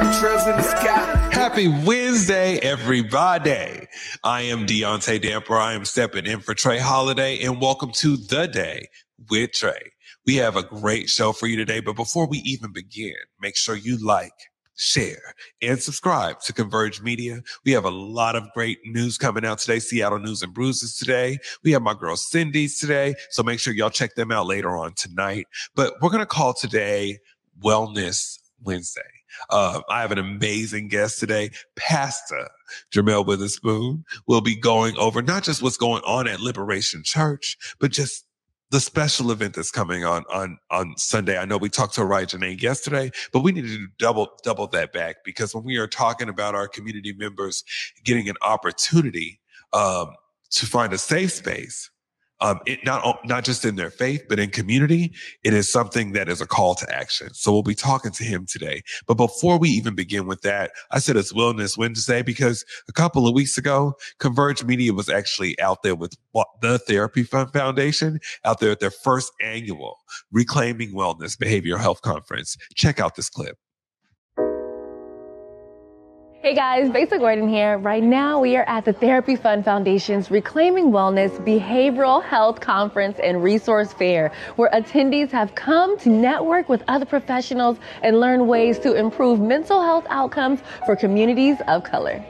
chemtrails in the sky. Happy Wednesday, everybody. I am Deauntae Damper. I am stepping in for Trae Holiday, and welcome to The Day with Trae. We have a great show for you today, but before we even begin, make sure you like, share, and subscribe to Converge Media. We have a lot of great news coming out today. Seattle News and Bruises today. We have my girl Cindy's today. So make sure y'all check them out later on tonight. But we're going to call today Wellness Wednesday. Uh, I have an amazing guest today. Pastor Jermal Witherspoon will be going over not just what's going on at Liberation Church, but just the special event that's coming on on on Sunday. I know we talked to Ryan Janae yesterday, but we need to double double that back because when we are talking about our community members getting an opportunity um, to find a safe space um, it not not just in their faith, but in community, it is something that is a call to action. So we'll be talking to him today. But before we even begin with that, I said it's Wellness Wednesday because a couple of weeks ago, Converge Media was actually out there with the Therapy Fund Foundation out there at their first annual Reclaiming Wellness Behavioral Health Conference. Check out this clip. Hey guys, Besa Gordon here. Right now we are at the Therapy Fund Foundation's Reclaiming Wellness Behavioral Health Conference and Resource Fair, where attendees have come to network with other professionals and learn ways to improve mental health outcomes for communities of color.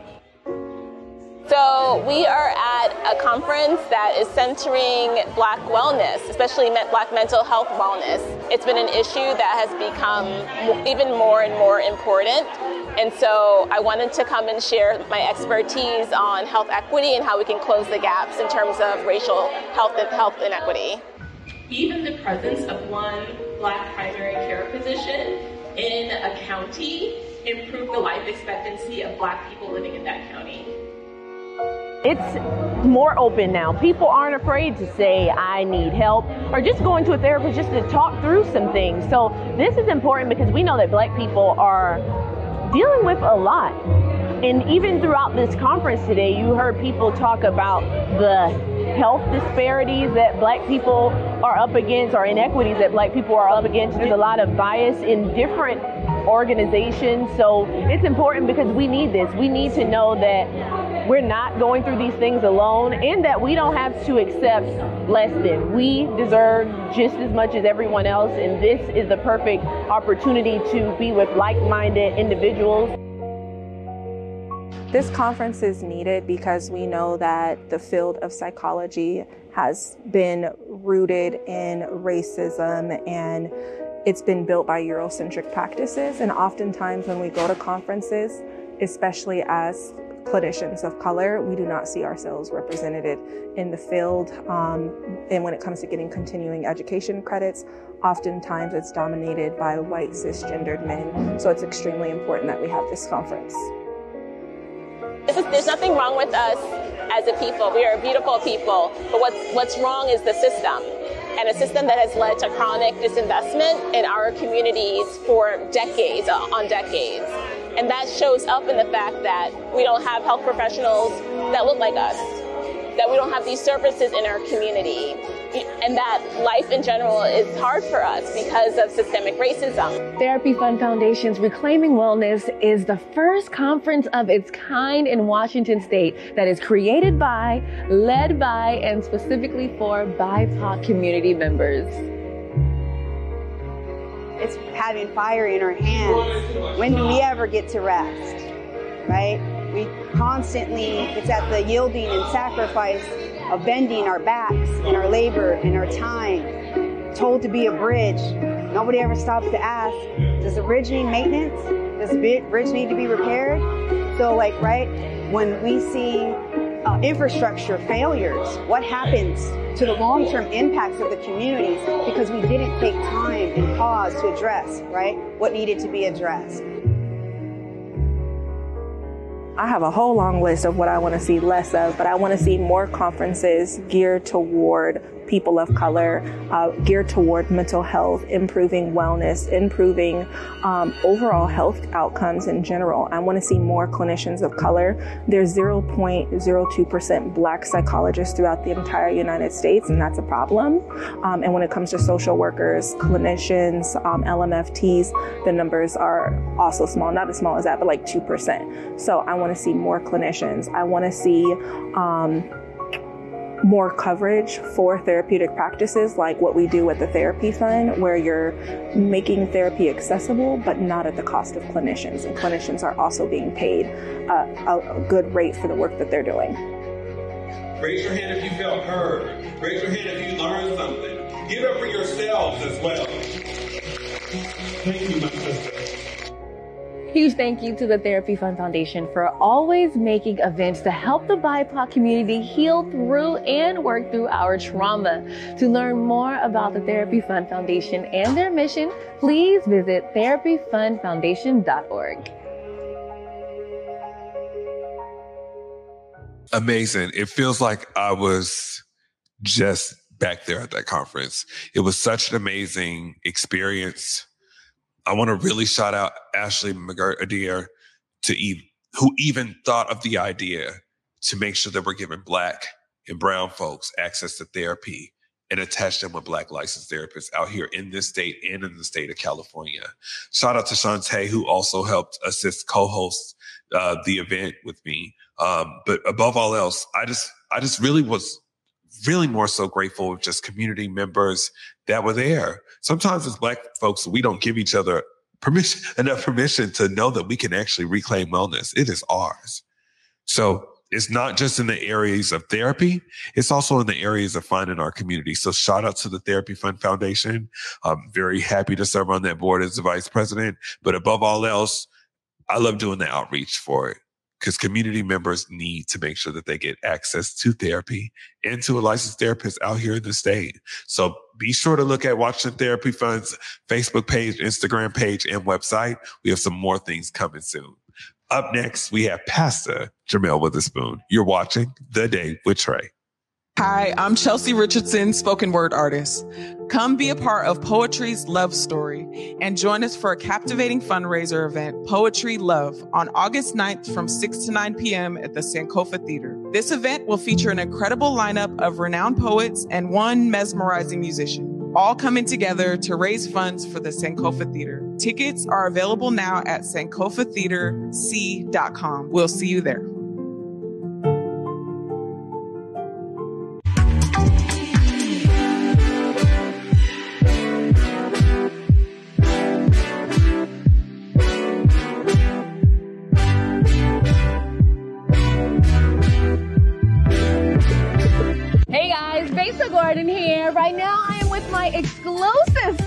So we are at a conference that is centering black wellness, especially black mental health wellness. It's been an issue that has become even more and more important. And so I wanted to come and share my expertise on health equity and how we can close the gaps in terms of racial health and health inequity. Even the presence of one black primary care physician in a county improved the life expectancy of black people living in that county. It's more open now. People aren't afraid to say, I need help, or just going to a therapist just to talk through some things. So, this is important because we know that black people are dealing with a lot. And even throughout this conference today, you heard people talk about the health disparities that black people are up against or inequities that black people are up against. There's a lot of bias in different organizations. So it's important because we need this. We need to know that we're not going through these things alone and that we don't have to accept less than. We deserve just as much as everyone else, and this is the perfect opportunity to be with like minded individuals. This conference is needed because we know that the field of psychology has been rooted in racism and it's been built by Eurocentric practices. And oftentimes, when we go to conferences, especially as clinicians of color, we do not see ourselves represented in the field. Um, and when it comes to getting continuing education credits, oftentimes it's dominated by white cisgendered men. So it's extremely important that we have this conference. There's nothing wrong with us as a people. We are a beautiful people. But what's, what's wrong is the system. And a system that has led to chronic disinvestment in our communities for decades uh, on decades. And that shows up in the fact that we don't have health professionals that look like us, that we don't have these services in our community, and that life in general is hard for us because of systemic racism. Therapy Fund Foundation's Reclaiming Wellness is the first conference of its kind in Washington state that is created by, led by, and specifically for BIPOC community members. It's having fire in our hands. When do we ever get to rest? Right? We constantly, it's at the yielding and sacrifice of bending our backs and our labor and our time, told to be a bridge. Nobody ever stops to ask, does the bridge need maintenance? Does the bridge need to be repaired? So, like, right, when we see uh, infrastructure failures, what happens to the long-term impacts of the communities because we didn't take time and pause to address, right, what needed to be addressed. I have a whole long list of what I want to see less of, but I want to see more conferences geared toward people of color, uh, geared toward mental health, improving wellness, improving um, overall health outcomes in general. I want to see more clinicians of color. There's 0.02% black psychologists throughout the entire United States, and that's a problem. Um, and when it comes to social workers, clinicians, um, LMFTs, the numbers are also small, not as small as that, but like 2%. So I want to see more clinicians. I want to see um, more coverage for therapeutic practices like what we do with the Therapy Fund, where you're making therapy accessible, but not at the cost of clinicians. And clinicians are also being paid a, a good rate for the work that they're doing. Raise your hand if you felt heard. Raise your hand if you learned something. Give it for yourselves as well. Thank you, my sister. Huge thank you to the Therapy Fund Foundation for always making events to help the BIPOC community heal through and work through our trauma. To learn more about the Therapy Fund Foundation and their mission, please visit therapyfundfoundation.org. Amazing. It feels like I was just back there at that conference. It was such an amazing experience I want to really shout out Ashley McGirt to who even thought of the idea to make sure that we're giving black and brown folks access to therapy and attach them with black licensed therapists out here in this state and in the state of California. Shout out to Shantae, who also helped assist co-host uh, the event with me. Um, but above all else, I just, I just really was really more so grateful of just community members that were there. Sometimes as black folks, we don't give each other permission, enough permission to know that we can actually reclaim wellness. It is ours. So it's not just in the areas of therapy. It's also in the areas of finding our community. So shout out to the Therapy Fund Foundation. I'm very happy to serve on that board as the vice president. But above all else, I love doing the outreach for it because community members need to make sure that they get access to therapy and to a licensed therapist out here in the state. So be sure to look at Washington Therapy Fund's Facebook page, Instagram page, and website. We have some more things coming soon. Up next, we have Pastor Jermal Witherspoon. You're watching The Day with Trae. Hi, I'm Chelsea Richardson, spoken word artist. Come be a part of Poetry's Love Story and join us for a captivating fundraiser event, Poetry Love, on August 9th from 6 to 9 p.m. at the Sankofa Theater. This event will feature an incredible lineup of renowned poets and one mesmerizing musician, all coming together to raise funds for the Sankofa Theater. Tickets are available now at sankofatheaterc.com. We'll see you there.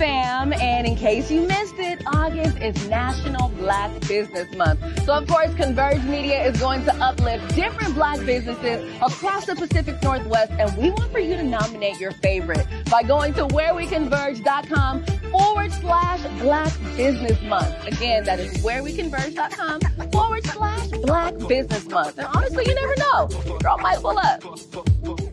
Fam. And in case you missed it, August is National Black Business Month. So, of course, Converge Media is going to uplift different black businesses across the Pacific Northwest. And we want for you to nominate your favorite by going to whereweconverge.com forward slash Black Business Month. Again, that is whereweconverge.com forward slash Black Business Month. And honestly, you never know. Girl might pull up.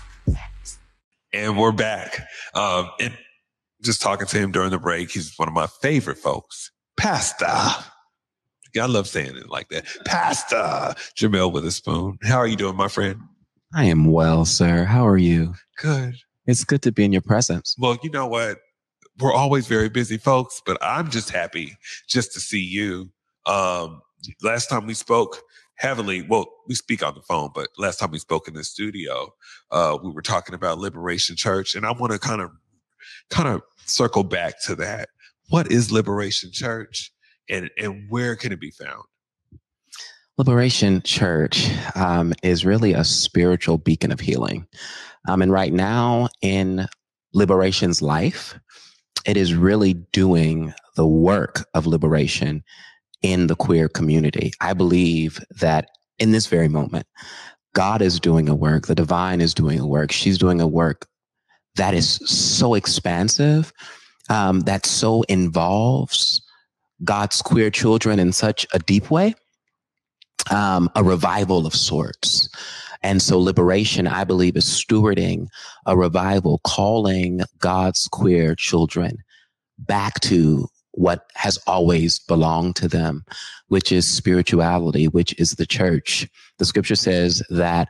And we're back. Um, and just talking to him during the break, he's one of my favorite folks. Pasta. I love saying it like that. Pasta. Jermal Witherspoon. How are you doing, my friend? I am well, sir. How are you? Good. It's good to be in your presence. Well, you know what? We're always very busy folks, but I'm just happy just to see you. Um, last time we spoke, heavily well we speak on the phone but last time we spoke in the studio uh, we were talking about liberation church and i want to kind of kind of circle back to that what is liberation church and and where can it be found Liberation Church um, is really a spiritual beacon of healing. Um, and right now in Liberation's life, it is really doing the work of liberation in the queer community. I believe that in this very moment, God is doing a work, the divine is doing a work, she's doing a work that is so expansive, um, that so involves God's queer children in such a deep way, um, a revival of sorts. And so liberation, I believe, is stewarding a revival, calling God's queer children back to what has always belonged to them, which is spirituality, which is the church. The scripture says that,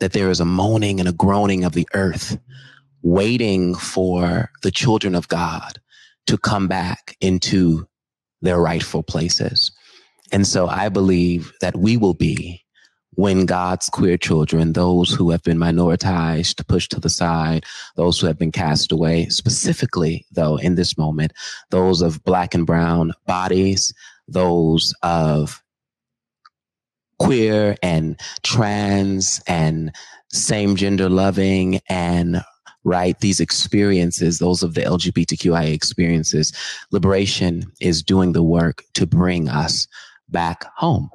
that there is a moaning and a groaning of the earth waiting for the children of God to come back into their rightful places. And so I believe that we will be when God's queer children, those who have been minoritized, pushed to the side, those who have been cast away, specifically though in this moment, those of black and brown bodies, those of queer and trans and same gender loving and right these experiences those of the lgbtqia experiences liberation is doing the work to bring us back home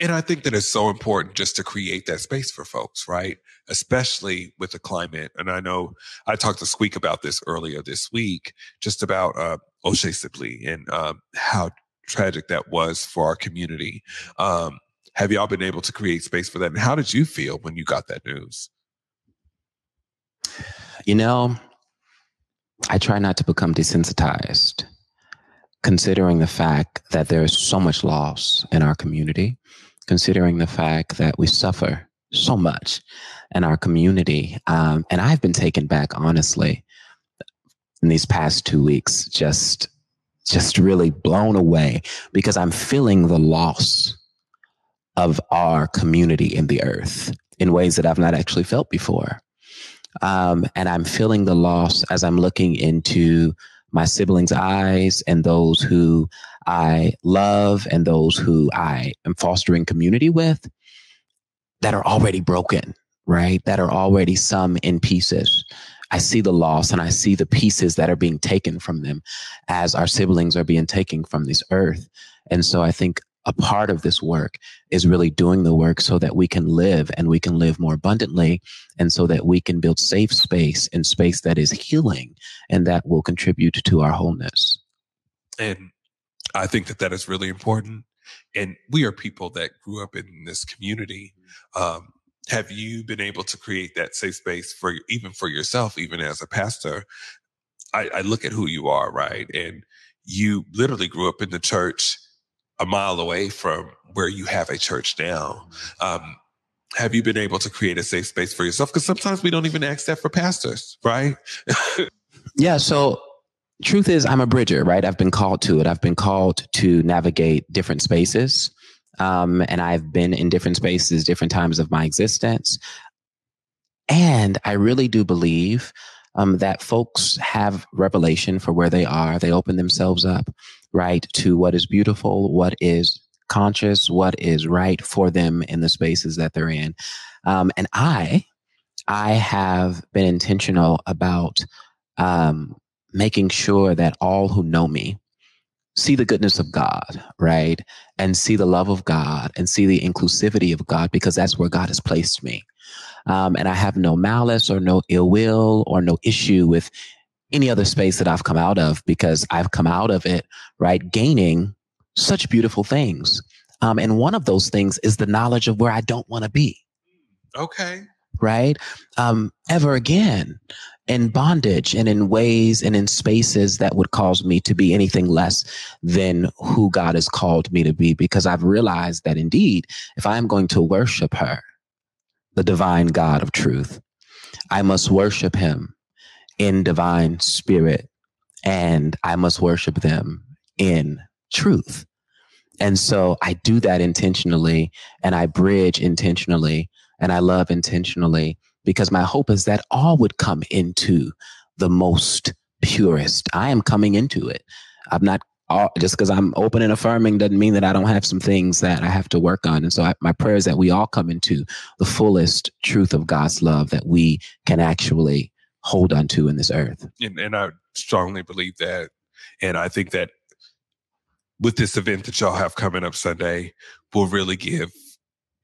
and I think that it's so important just to create that space for folks, right? Especially with the climate. And I know I talked to Squeak about this earlier this week, just about uh, O'Shae Sibley and um, how tragic that was for our community. Um, have y'all been able to create space for that? And how did you feel when you got that news? You know, I try not to become desensitized, considering the fact that there is so much loss in our community considering the fact that we suffer so much in our community. Um, and I've been taken back, honestly, in these past two weeks, just just really blown away because I'm feeling the loss of our community in the earth in ways that I've not actually felt before. Um, and I'm feeling the loss as I'm looking into my siblings' eyes and those who I love and those who I am fostering community with that are already broken, right? That are already some in pieces. I see the loss and I see the pieces that are being taken from them as our siblings are being taken from this earth. And so I think a part of this work is really doing the work so that we can live and we can live more abundantly and so that we can build safe space and space that is healing and that will contribute to our wholeness. And I think that that is really important. And we are people that grew up in this community. Um, have you been able to create that safe space for even for yourself, even as a pastor? I, I look at who you are, right? And you literally grew up in the church a mile away from where you have a church now. Um, have you been able to create a safe space for yourself? Because sometimes we don't even ask that for pastors, right? yeah. So truth is i'm a bridger right i've been called to it i've been called to navigate different spaces um, and i've been in different spaces different times of my existence and i really do believe um, that folks have revelation for where they are they open themselves up right to what is beautiful what is conscious what is right for them in the spaces that they're in um, and i i have been intentional about um, making sure that all who know me see the goodness of God, right? And see the love of God and see the inclusivity of God because that's where God has placed me. Um, and I have no malice or no ill will or no issue with any other space that I've come out of because I've come out of it, right? Gaining such beautiful things. Um, and one of those things is the knowledge of where I don't want to be. Okay. Right. Um, ever again in bondage and in ways and in spaces that would cause me to be anything less than who God has called me to be. Because I've realized that indeed, if I am going to worship her, the divine God of truth, I must worship him in divine spirit and I must worship them in truth. And so I do that intentionally and I bridge intentionally and I love intentionally because my hope is that all would come into the most purest. I am coming into it. I'm not all, just because I'm open and affirming doesn't mean that I don't have some things that I have to work on. And so I, my prayer is that we all come into the fullest truth of God's love that we can actually hold on to in this earth. And, and I strongly believe that. And I think that with this event that y'all have coming up Sunday, will really give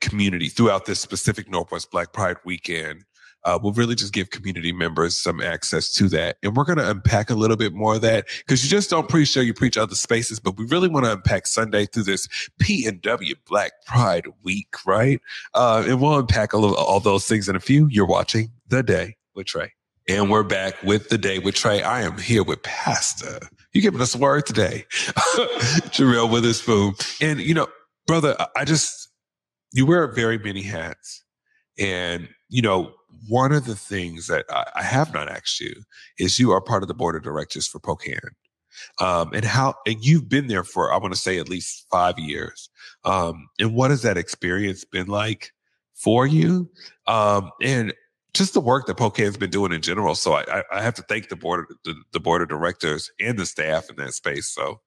community throughout this specific Northwest Black Pride weekend uh, will really just give community members some access to that. And we're going to unpack a little bit more of that because you just don't preach show, you preach other spaces, but we really want to unpack Sunday through this PNW Black Pride Week, right? Uh, and we'll unpack a little, all those things in a few. You're watching The Day with Trae. And we're back with The Day with Trae. I am here with Pastor. You giving us a word today, Jarrell Witherspoon. And, you know, brother, I just, you wear very many hats. And, you know, one of the things that I, I, have not asked you is you are part of the board of directors for POCAAN. Um, and how, and you've been there for, I want to say at least five years. Um, and what has that experience been like for you? Um, and just the work that POCAAN's been doing in general. So I, I have to thank the board, the, the board of directors and the staff in that space. So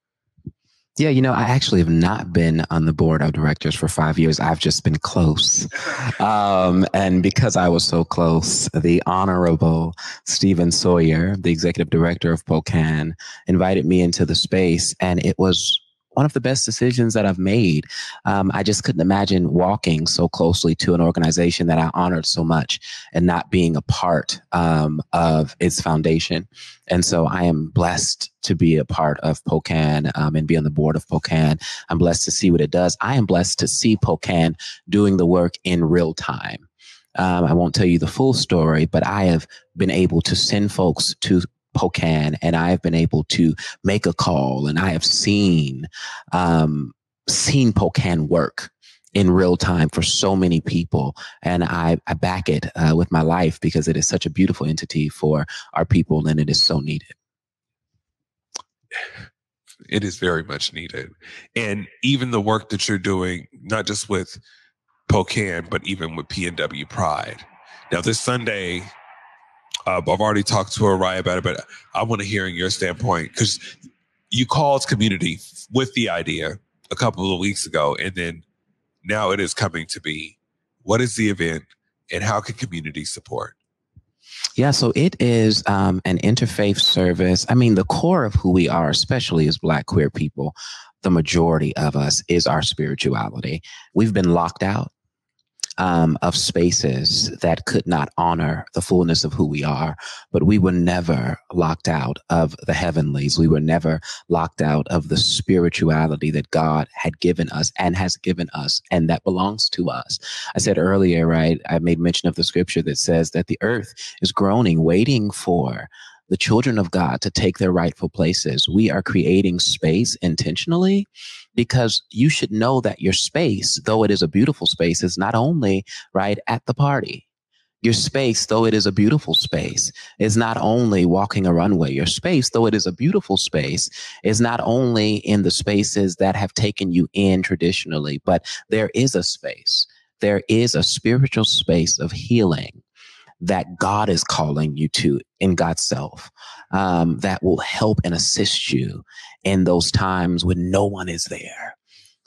yeah, you know, I actually have not been on the board of directors for five years. I've just been close. Um, and because I was so close, the Honorable Steven Sawyer, the executive director of POCAAN, invited me into the space. And it was one of the best decisions that I've made. Um, I just couldn't imagine walking so closely to an organization that I honored so much and not being a part um, of its foundation. And so I am blessed to be a part of POCAAN um, and be on the board of POCAAN. I'm blessed to see what it does. I am blessed to see POCAAN doing the work in real time. Um, I won't tell you the full story, but I have been able to send folks to POCAAN and I have been able to make a call and I have seen, um, seen POCAAN work in real time for so many people. And I, I back it uh, with my life because it is such a beautiful entity for our people and it is so needed. It is very much needed. And even the work that you're doing, not just with POCAAN, but even with PNW Pride. Now, this Sunday, uh, I've already talked to Araya about it, but I want to hear in your standpoint because you called community with the idea a couple of weeks ago, and then now it is coming to be. What is the event, and how can community support? Yeah, so it is um, an interfaith service. I mean, the core of who we are, especially as Black queer people, the majority of us is our spirituality. We've been locked out um, of spaces that could not honor the fullness of who we are. But we were never locked out of the heavenlies. We were never locked out of the spirituality that God had given us and has given us and that belongs to us. I said earlier, right? I made mention of the scripture that says that the earth is groaning, waiting for the children of God to take their rightful places. We are creating space intentionally because you should know that your space, though it is a beautiful space, is not only right at the party. Your space, though it is a beautiful space, is not only walking a runway. Your space, though it is a beautiful space, is not only in the spaces that have taken you in traditionally, but there is a space. There is a spiritual space of healing that God is calling you to in God's self um, that will help and assist you in those times when no one is there,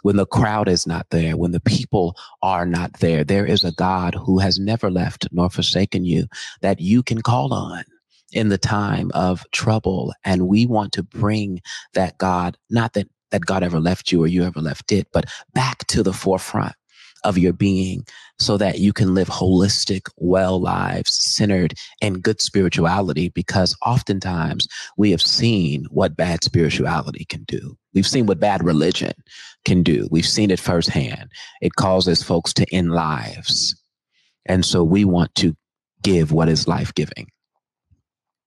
when the crowd is not there, when the people are not there. There is a God who has never left nor forsaken you that you can call on in the time of trouble. And we want to bring that God, not that that God ever left you or you ever left it, but back to the forefront of your being so that you can live holistic, well lives centered in good spirituality. Because oftentimes we have seen what bad spirituality can do. We've seen what bad religion can do. We've seen it firsthand. It causes folks to end lives. And so we want to give what is life giving.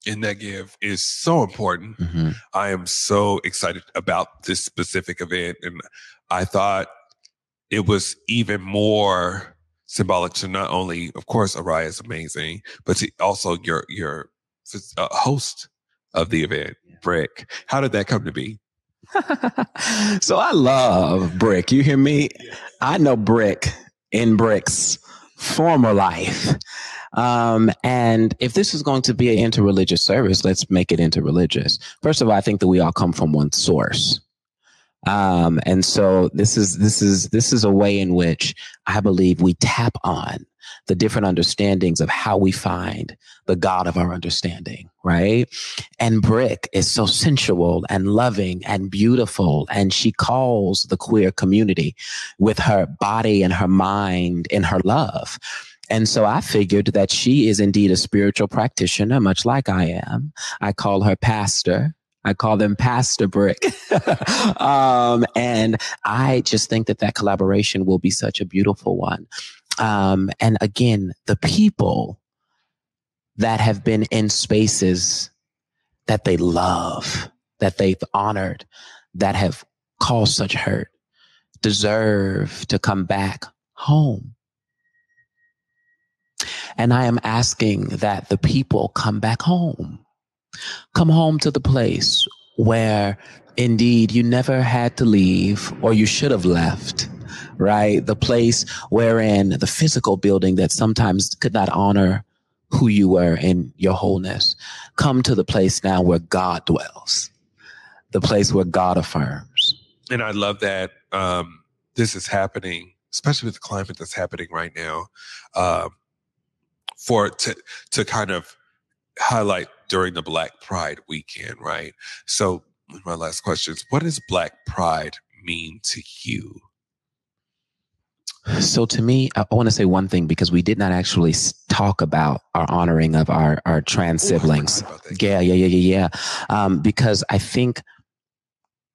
And that give is so important. Mm-hmm. I am so excited about this specific event. And I thought it was even more symbolic to not only, of course, Araya is amazing, but to also your your uh, host of the event, Brick. How did that come to be? so I love Brick. You hear me? I know Brick in Brick's former life. Um, and if this is going to be an interreligious service, let's make it interreligious. First of all, I think that we all come from one source Um, and so this is this is this is a way in which I believe we tap on the different understandings of how we find the God of our understanding, right? And Brick is so sensual and loving and beautiful. And she calls the queer community with her body and her mind and her love. And so I figured that she is indeed a spiritual practitioner, much like I am. I call her pastor. I call them Pastor Brick. um, and I just think that that collaboration will be such a beautiful one. Um, and again, the people that have been in spaces that they love, that they've honored, that have caused such hurt, deserve to come back home. And I am asking that the people come back home. Come home to the place where indeed you never had to leave or you should have left, right? The place wherein the physical building that sometimes could not honor who you were in your wholeness. Come to the place now where God dwells, the place where God affirms. And I love that um, this is happening, especially with the climate that's happening right now. Um, for to to kind of highlight during the Black Pride weekend, right? So my last question is what does Black Pride mean to you? So to me, I want to say one thing because we did not actually talk about our honoring of our our trans siblings. Yeah, yeah, yeah, yeah, yeah. Um, because I think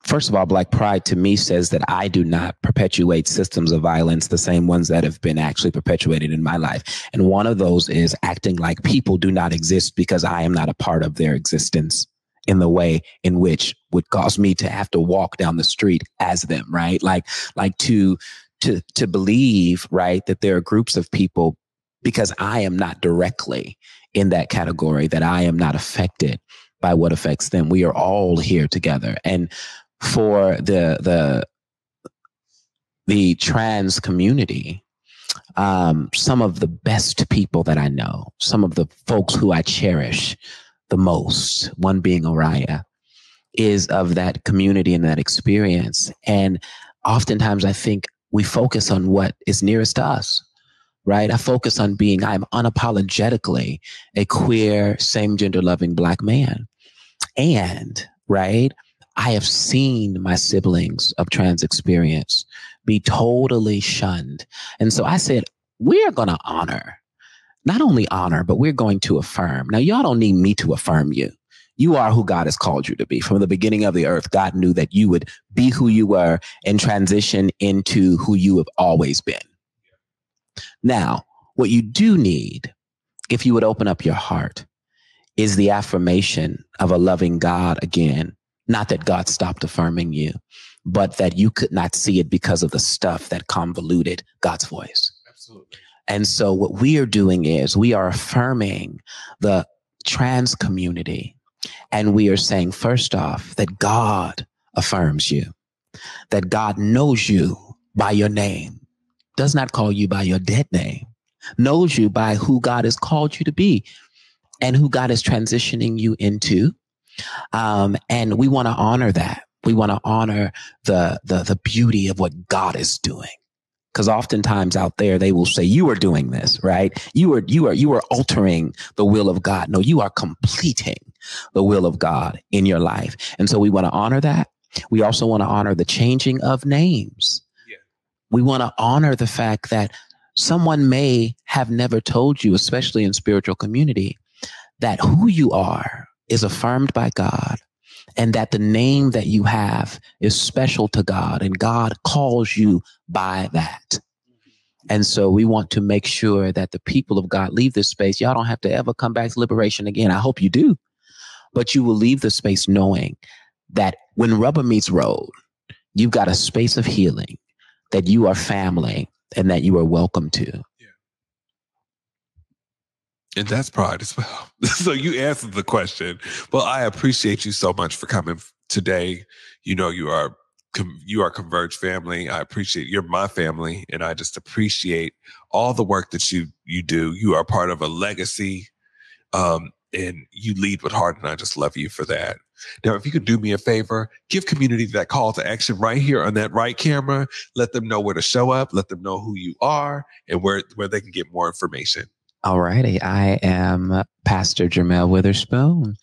first of all, Black Pride to me says that I do not perpetuate systems of violence, the same ones that have been actually perpetuated in my life. And one of those is acting like people do not exist because I am not a part of their existence in the way in which would cause me to have to walk down the street as them, right? Like, like to, to, to believe, right, that there are groups of people because I am not directly in that category, that I am not affected by what affects them. We are all here together. And for the the the trans community um, some of the best people that I know, some of the folks who I cherish the most, one being Oriah, is of that community and that experience. And oftentimes I think we focus on what is nearest to us, right? I focus on being, I'm unapologetically a queer, same gender loving black man. And, right? I have seen my siblings of trans experience be totally shunned. And so I said, we're going to honor, not only honor, but we're going to affirm. Now, y'all don't need me to affirm you. You are who God has called you to be. From the beginning of the earth, God knew that you would be who you were and transition into who you have always been. Now, what you do need, if you would open up your heart, is the affirmation of a loving God again not that God stopped affirming you, but that you could not see it because of the stuff that convoluted God's voice. Absolutely. And so what we are doing is we are affirming the trans community. And we are saying, first off, that God affirms you, that God knows you by your name, does not call you by your dead name, knows you by who God has called you to be and who God is transitioning you into um, and we want to honor that. We want to honor the, the, the beauty of what God is doing. Cause oftentimes out there, they will say, you are doing this, right? You are, you are, you are altering the will of God. No, you are completing the will of God in your life. And so we want to honor that. We also want to honor the changing of names. Yeah. We want to honor the fact that someone may have never told you, especially in spiritual community, that who you are is affirmed by God and that the name that you have is special to God and God calls you by that. And so we want to make sure that the people of God leave this space. Y'all don't have to ever come back to liberation again. I hope you do. But you will leave the space knowing that when rubber meets road, you've got a space of healing, that you are family and that you are welcome to. And that's pride as well. so you answered the question. Well, I appreciate you so much for coming today. You know, you are you are Converge family. I appreciate you're my family, and I just appreciate all the work that you you do. You are part of a legacy, um, and you lead with heart. And I just love you for that. Now, if you could do me a favor, give community that call to action right here on that right camera. Let them know where to show up. Let them know who you are and where, where they can get more information. All righty. I am Pastor Jermal Witherspoon,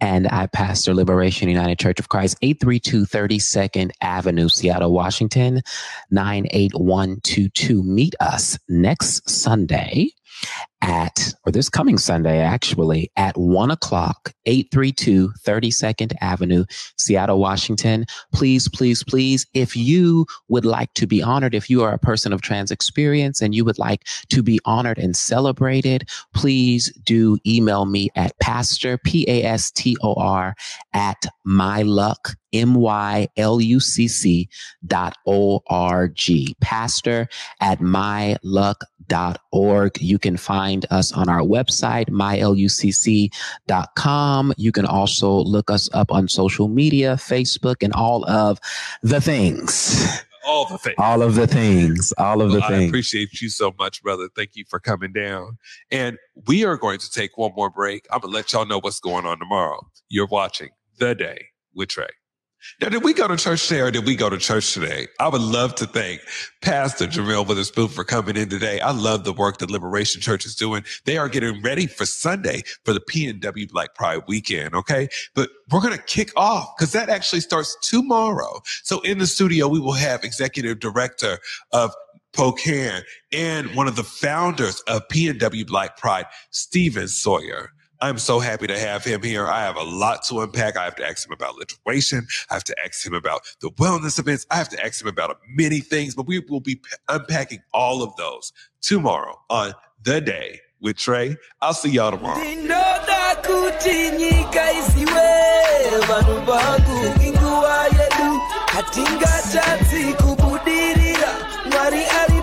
and I pastor Liberation United Church of Christ, 832 32nd Avenue, Seattle, Washington, 98122. Meet us next Sunday at, or this coming Sunday, actually, at one o'clock, 832 32nd Avenue, Seattle, Washington. Please, please, please, if you would like to be honored, if you are a person of trans experience and you would like to be honored and celebrated, please do email me at pastor, P A S T O R, at myluck, M-Y-L-U-C-C dot O-R-G. Pastor at myluck.org. You can find us on our website, mylucc.com. You can also look us up on social media, Facebook, and all of the things. All the things. All of the things. All of Well, the I things. appreciate you so much, brother. Thank you for coming down. And we are going to take one more break. I'm going to let y'all know what's going on tomorrow. You're watching The Day with Trae. Now, did we go to church today or did we go to church today? I would love to thank Pastor Jermal Witherspoon for coming in today. I love the work that Liberation Church is doing. They are getting ready for Sunday for the PNW Black Pride weekend. Okay. But we're going to kick off because that actually starts tomorrow. So in the studio, we will have executive director of POCAAN and one of the founders of PNW Black Pride, Steven Sawyer. I'm so happy to have him here. I have a lot to unpack. I have to ask him about literation. I have to ask him about the wellness events. I have to ask him about many things, but we will be unpacking all of those tomorrow on The Day with Trae. I'll see y'all tomorrow. mwari ari